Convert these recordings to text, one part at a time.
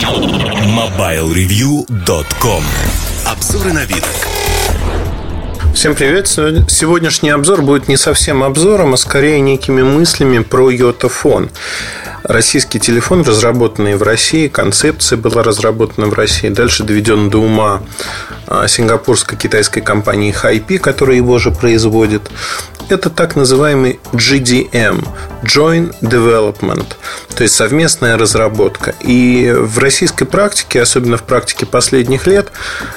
MobileReview.com Обзоры на вид. Всем привет! Сегодняшний обзор будет не совсем обзором, а скорее некими мыслями про йотафон. Российский телефон, разработанный в России, концепция была разработана в России, дальше доведен до ума а, сингапурско-китайской компании Хайпи, которая его же производит это так называемый GDM – Joint Development, то есть совместная разработка. И в российской практике, особенно в практике последних лет,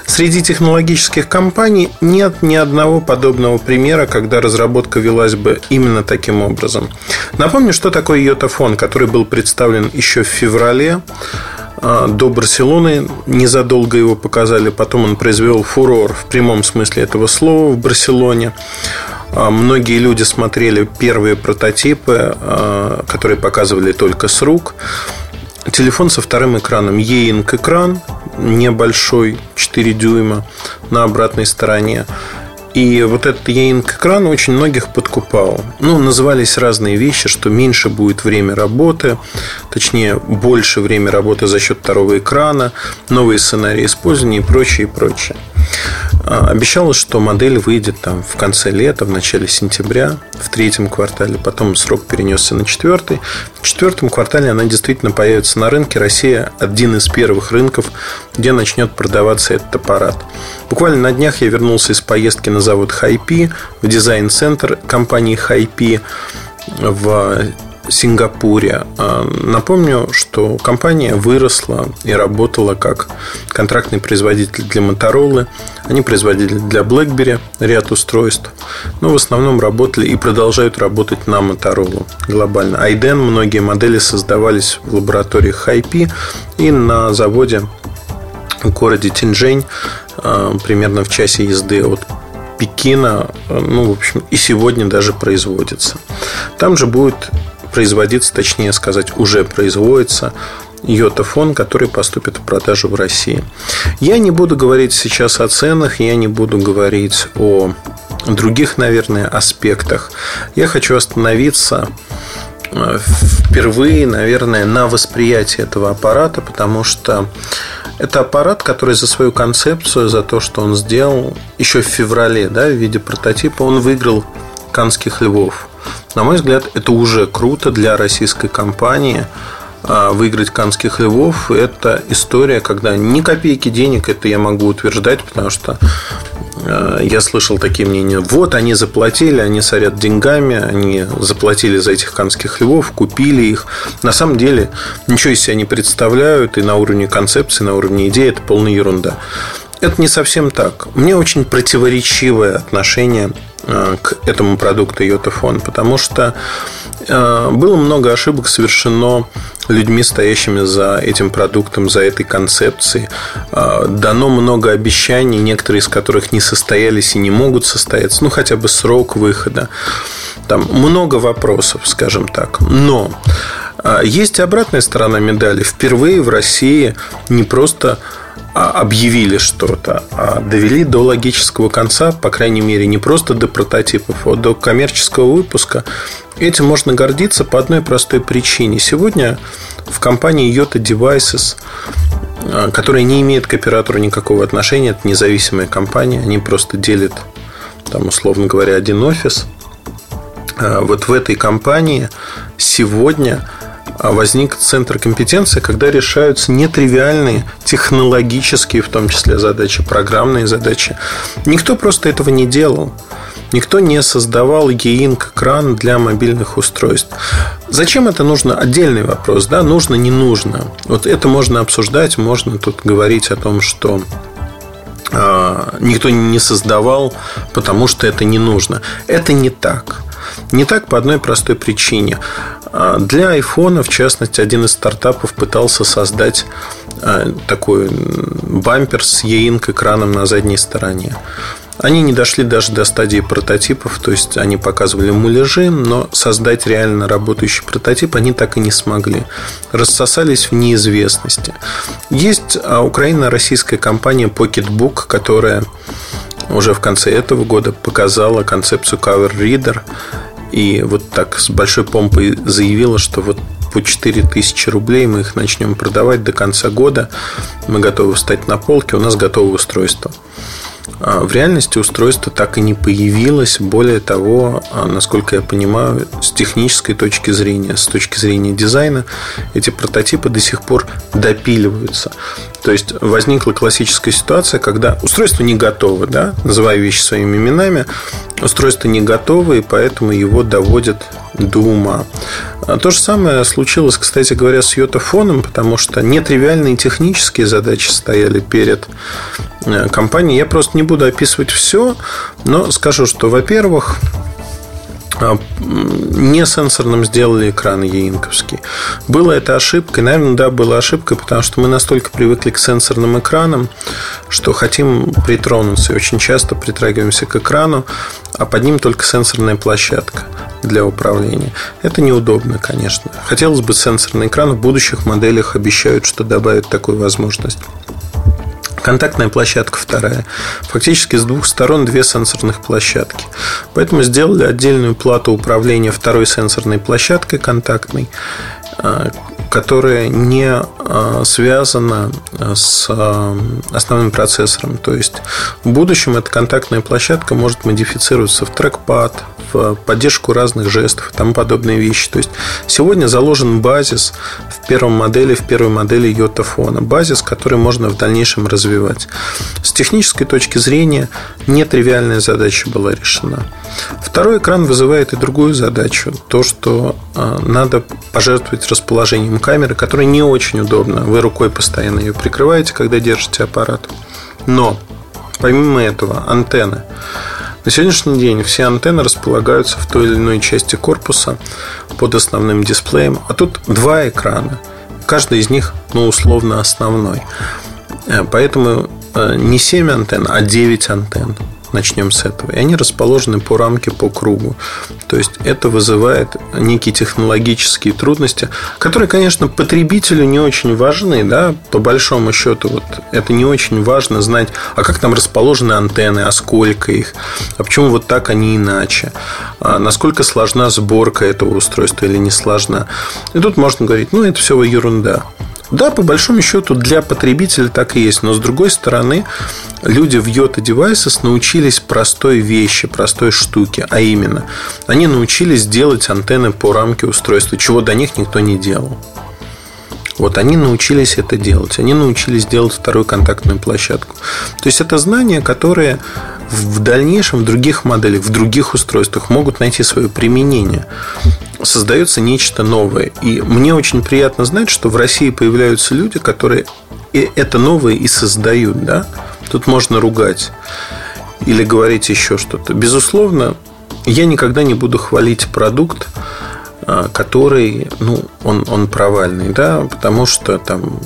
среди технологических компаний нет ни одного подобного примера, когда разработка велась бы именно таким образом. Напомню, что такое Йотафон, который был представлен еще в феврале а, до Барселоны. Незадолго его показали. Потом он произвел фурор в прямом смысле этого слова в Барселоне. А, многие люди смотрели первые прототипы, а, которые показывали только с рук. Телефон со вторым экраном E-Ink экран небольшой, 4 дюйма на обратной стороне. И вот этот e экран очень многих подкупал. Ну, назывались разные вещи, что меньше будет время работы, точнее, больше время работы за счет второго экрана, новые сценарии использования и прочее, и прочее. А, обещалось, что модель выйдет там в конце лета, в начале сентября, в третьем квартале. Потом срок перенесся на четвертый. В четвертом квартале она действительно появится на рынке. Россия один из первых рынков, где начнет продаваться этот аппарат. Буквально на днях я вернулся из поездки на завод Хайпи в дизайн-центр компании Хайпи в Сингапуре. А, напомню, что компания выросла и работала как контрактный производитель для Motorola. Они производили для BlackBerry ряд устройств, но в основном работали и продолжают работать на Motorola глобально. Айден многие модели создавались в лаборатории Хайпи и на заводе в городе Тинжэнь а, примерно в часе езды от Пекина, ну, в общем, и сегодня даже производится. Там же будет производиться, точнее сказать, уже производится йотафон, который поступит в продажу в России. Я не буду говорить сейчас о ценах, я не буду говорить о других, наверное, аспектах. Я хочу остановиться э, впервые, наверное, на восприятии этого аппарата, потому что это аппарат, который за свою концепцию, за то, что он сделал еще в феврале, да, в виде прототипа, он выиграл канских львов. На мой взгляд, это уже круто для российской компании а, выиграть канских львов. Это история, когда ни копейки денег, это я могу утверждать, потому что а, я слышал такие мнения. Вот они заплатили, они сорят деньгами, они заплатили за этих канских львов, купили их. На самом деле ничего из себя не представляют, и на уровне концепции, на уровне идеи это полная ерунда. Это не совсем так. Мне очень противоречивое отношение Э, к этому продукту Йотафон, потому что э, было много ошибок совершено людьми, стоящими за этим продуктом, за этой концепцией. Э, дано много обещаний, некоторые из которых не состоялись и не могут состояться, ну хотя бы срок выхода. Там много вопросов, скажем так. Но есть обратная сторона медали. Впервые в России не просто а, объявили что-то, а довели до логического конца, по крайней мере, не просто до прототипов, а до коммерческого выпуска. Этим можно гордиться по одной простой причине. Сегодня в компании Yota Devices, а, которая не имеет к оператору никакого отношения, это независимая компания, они просто делят, там, условно говоря, один офис. А, вот в этой компании сегодня а возник центр компетенции, когда решаются нетривиальные технологические, в том числе задачи, программные задачи. Никто просто этого не делал. Никто не создавал геинг экран для мобильных устройств. Зачем это нужно? Отдельный вопрос, да, нужно, не нужно. Вот это можно обсуждать, можно тут говорить о том, что э, никто не создавал, потому что это не нужно. Это не так. Не так по одной простой причине. А, для айфона, в частности, один из стартапов пытался создать а, такой бампер с e-ink экраном на задней стороне. Они не дошли даже до стадии прототипов, то есть они показывали муляжи, но создать реально работающий прототип они так и не смогли. Рассосались в неизвестности. Есть а, украино-российская компания Pocketbook, которая уже в конце этого года показала концепцию Cover Reader и вот так с большой помпой заявила, что вот по 4000 рублей. Мы их начнем продавать до конца года. Мы готовы встать на полке, у нас готовое устройство. А в реальности устройство так и не появилось. Более того, а, насколько я понимаю, с технической точки зрения, с точки зрения дизайна, эти прототипы до сих пор допиливаются. То есть возникла классическая ситуация, когда устройство не готово, да, называя вещи своими именами, устройство не готово, и поэтому его доводят до ума. А то же самое случилось, кстати говоря, с йотафоном, потому что нетривиальные технические задачи стояли перед э, компанией. Я просто не буду описывать все, но скажу, что, во-первых, а, не сенсорным сделали экран ЕИНКовский. Было это ошибкой? Наверное, да, было ошибкой, потому что мы настолько привыкли к сенсорным экранам, что хотим притронуться и очень часто притрагиваемся к экрану, а под ним только сенсорная площадка для управления. Это неудобно, конечно. Хотелось бы сенсорный экран. В будущих моделях обещают, что добавят такую возможность. Контактная площадка вторая. Фактически с двух сторон две сенсорных площадки. Поэтому сделали отдельную плату управления второй сенсорной площадкой контактной, а, которая не а, связана с а, основным процессором. То есть в будущем эта контактная площадка может модифицироваться в трекпад, в поддержку разных жестов и тому подобные вещи. То есть сегодня заложен базис в первом модели, в первой модели йотафона. Базис, который можно в дальнейшем развивать. С технической точки зрения нетривиальная задача была решена. Второй экран вызывает и другую задачу. То, что надо пожертвовать расположением камеры, которая не очень удобна. Вы рукой постоянно ее прикрываете, когда держите аппарат. Но, помимо этого, антенны. На сегодняшний день все антенны располагаются в той или иной части корпуса под основным дисплеем. А тут два экрана. Каждый из них, ну, условно, основной. Э, поэтому э, не 7 антенн, а 9 антенн. Начнем с этого. И они расположены по рамке, по кругу. То есть это вызывает некие технологические трудности, которые, конечно, потребителю не очень важны, да, по большому счету, вот это не очень важно знать, а как там расположены антенны, а сколько их, а почему вот так, а не иначе, а насколько сложна сборка этого устройства или не сложна. И тут можно говорить, ну, это все ерунда. Да, по большому счету для потребителя так и есть. Но с другой стороны, люди в Yota Devices научились простой вещи, простой штуке. А именно, они научились делать антенны по рамке устройства, чего до них никто не делал. Вот они научились это делать. Они научились делать вторую контактную площадку. То есть это знания, которые в дальнейшем в других моделях, в других устройствах могут найти свое применение создается нечто новое. И мне очень приятно знать, что в России появляются люди, которые это новое и создают. Да? Тут можно ругать или говорить еще что-то. Безусловно, я никогда не буду хвалить продукт, а, который, ну, он, он провальный, да, потому что там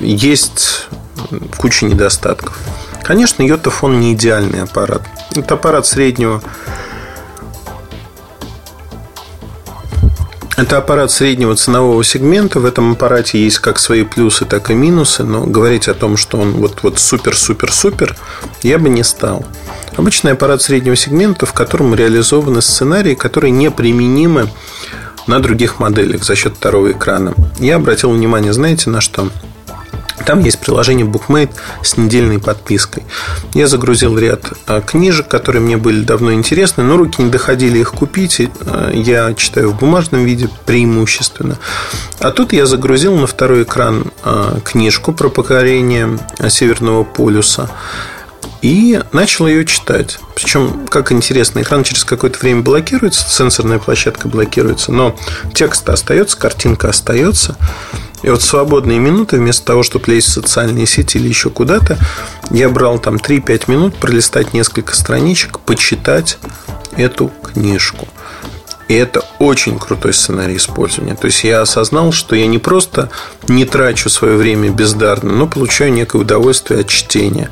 есть куча недостатков. Конечно, йотафон не идеальный аппарат. Это аппарат среднего Это аппарат среднего ценового сегмента. В этом аппарате есть как свои плюсы, так и минусы. Но говорить о том, что он вот, вот супер-супер-супер, я бы не стал. Обычный аппарат среднего сегмента, в котором реализованы сценарии, которые неприменимы на других моделях за счет второго экрана. Я обратил внимание, знаете, на что? Там есть приложение BookMate с недельной подпиской. Я загрузил ряд а, книжек, которые мне были давно интересны, но руки не доходили их купить. А, я читаю в бумажном виде преимущественно. А тут я загрузил на второй экран а, книжку про покорение Северного полюса и начал ее читать. Причем, как интересно, экран через какое-то время блокируется, сенсорная площадка блокируется, но текст остается, картинка остается. И вот свободные минуты, вместо того, чтобы лезть в социальные сети или еще куда-то, я брал там 3-5 минут, пролистать несколько страничек, почитать эту книжку. И это очень крутой сценарий использования. То есть я осознал, что я не просто не трачу свое время бездарно, но получаю некое удовольствие от чтения.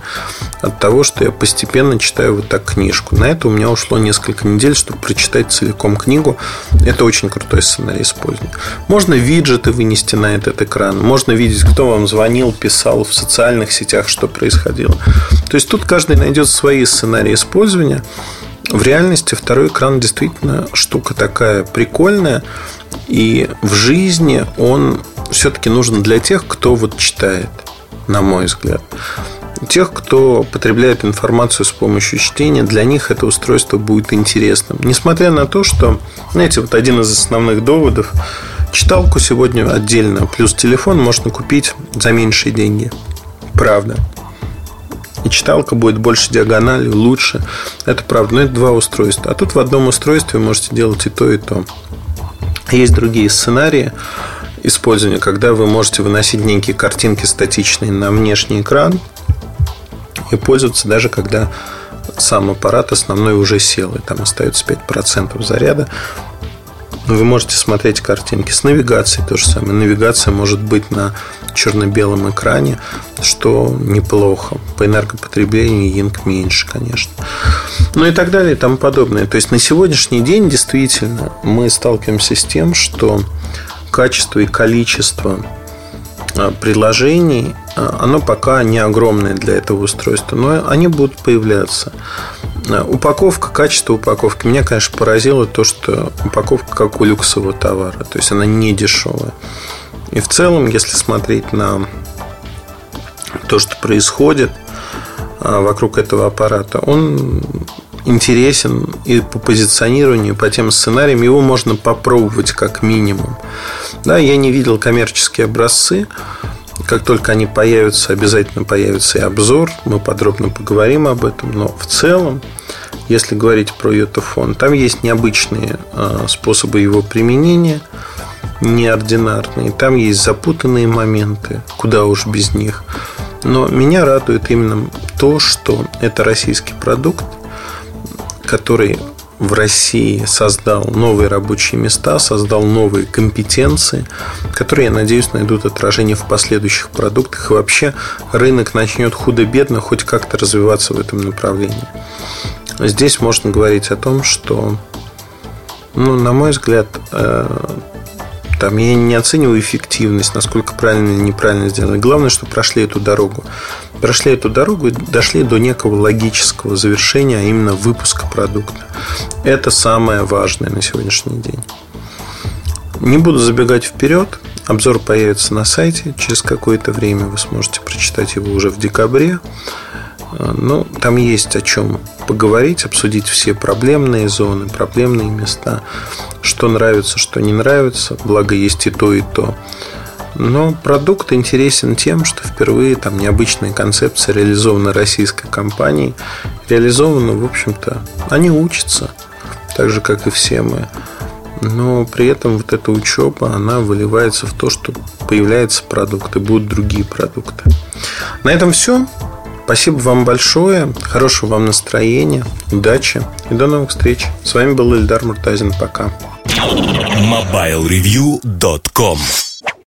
От того, что я постепенно читаю вот так книжку. На это у меня ушло несколько недель, чтобы прочитать целиком книгу. Это очень крутой сценарий использования. Можно виджеты вынести на этот экран. Можно видеть, кто вам звонил, писал в социальных сетях, что происходило. То есть тут каждый найдет свои сценарии использования. В реальности второй экран действительно штука такая прикольная. И в жизни он все-таки нужен для тех, кто вот читает, на мой взгляд. Тех, кто потребляет информацию с помощью чтения, для них это устройство будет интересным. Несмотря на то, что, знаете, вот один из основных доводов, читалку сегодня отдельно, плюс телефон можно купить за меньшие деньги. Правда. И читалка будет больше диагонали, лучше. Это правда. Но это два устройства. А тут в одном устройстве вы можете делать и то, и то. Есть другие сценарии использования, когда вы можете выносить некие картинки статичные на внешний экран и пользоваться даже когда сам аппарат основной уже сел, и там остается 5% заряда. Вы можете смотреть картинки с навигацией то же самое. Навигация может быть на черно-белом экране, что неплохо. По энергопотреблению Ying меньше, конечно. Ну и так далее и тому подобное. То есть на сегодняшний день действительно мы сталкиваемся с тем, что качество и количество а, приложений, а, оно пока не огромное для этого устройства, но они будут появляться. А, упаковка, качество упаковки. Меня, конечно, поразило то, что упаковка как у люксового товара. То есть она не дешевая. И в целом, если смотреть на то, что происходит вокруг этого аппарата, он интересен и по позиционированию, и по тем сценариям. Его можно попробовать как минимум. Да, я не видел коммерческие образцы. Как только они появятся, обязательно появится и обзор. Мы подробно поговорим об этом. Но в целом, если говорить про йотафон, там есть необычные а, способы его применения, неординарные. Там есть запутанные моменты, куда уж без них. Но меня радует именно то, что это российский продукт, который в России создал новые рабочие места, создал новые компетенции, которые, я надеюсь, найдут отражение в последующих продуктах. И вообще рынок начнет худо-бедно хоть как-то развиваться в этом направлении. Здесь можно говорить о том, что, ну, на мой взгляд, э, там я не оцениваю эффективность, насколько правильно или неправильно сделано. Главное, что прошли эту дорогу. Прошли эту дорогу и дошли до некого логического завершения, а именно выпуска продукта. Это самое важное на сегодняшний день. Не буду забегать вперед. Обзор появится на сайте. Через какое-то время вы сможете прочитать его уже в декабре. Ну, там есть о чем поговорить, обсудить все проблемные зоны, проблемные места, что нравится, что не нравится, благо есть и то, и то. Но продукт интересен тем, что впервые там необычная концепция реализована российской компанией. Реализована, в общем-то, они учатся, так же, как и все мы. Но при этом вот эта учеба, она выливается в то, что появляется продукт и будут другие продукты. На этом все. Спасибо вам большое. Хорошего вам настроения. Удачи. И до новых встреч. С вами был Ильдар Муртазин. Пока. MobileReview.com